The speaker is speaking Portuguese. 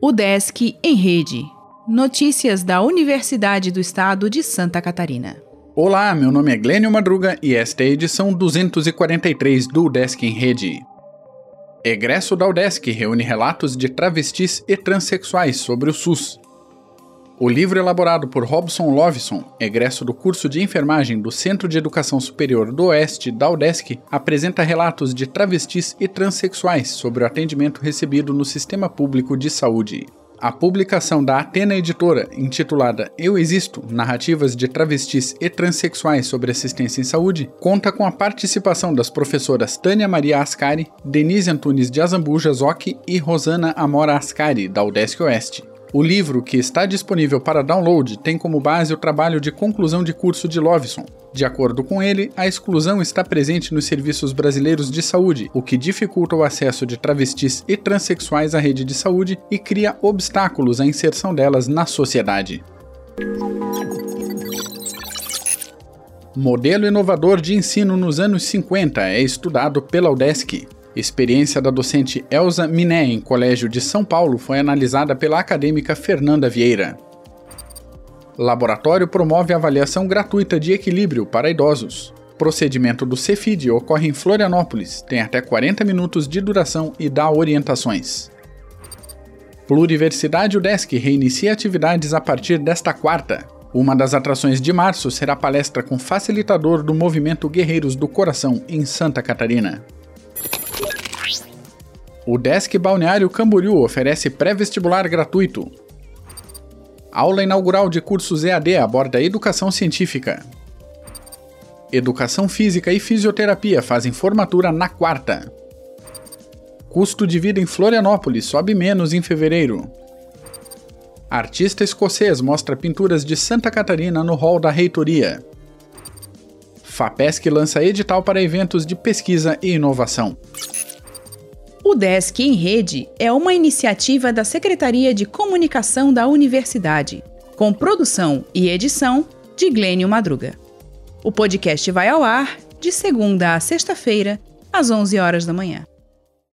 O Desk em Rede. Notícias da Universidade do Estado de Santa Catarina. Olá, meu nome é Glênio Madruga e esta é a edição 243 do Desk em Rede. Egresso da UDESC reúne relatos de travestis e transexuais sobre o SUS. O livro elaborado por Robson Lovison, egresso do curso de enfermagem do Centro de Educação Superior do Oeste da UDESC, apresenta relatos de travestis e transexuais sobre o atendimento recebido no sistema público de saúde. A publicação da Atena Editora, intitulada Eu Existo: Narrativas de Travestis e Transsexuais sobre Assistência em Saúde, conta com a participação das professoras Tânia Maria Ascari, Denise Antunes de Azambuja Zoc e Rosana Amora Ascari, da UDESC Oeste. O livro, que está disponível para download, tem como base o trabalho de conclusão de curso de Lovison. De acordo com ele, a exclusão está presente nos serviços brasileiros de saúde, o que dificulta o acesso de travestis e transexuais à rede de saúde e cria obstáculos à inserção delas na sociedade. Modelo inovador de ensino nos anos 50 é estudado pela UDESC. Experiência da docente Elza Miné em Colégio de São Paulo foi analisada pela acadêmica Fernanda Vieira. Laboratório promove avaliação gratuita de equilíbrio para idosos. Procedimento do Cefid ocorre em Florianópolis, tem até 40 minutos de duração e dá orientações. Pluriversidade UDESC reinicia atividades a partir desta quarta. Uma das atrações de março será palestra com facilitador do movimento Guerreiros do Coração em Santa Catarina. O Desk Balneário Camboriú oferece pré-vestibular gratuito. Aula inaugural de cursos EAD aborda educação científica. Educação física e fisioterapia fazem formatura na quarta. Custo de vida em Florianópolis sobe menos em fevereiro. Artista escocês mostra pinturas de Santa Catarina no hall da reitoria. FAPESC lança edital para eventos de pesquisa e inovação. O Desk em Rede é uma iniciativa da Secretaria de Comunicação da Universidade, com produção e edição de Glênio Madruga. O podcast vai ao ar de segunda a sexta-feira, às 11 horas da manhã.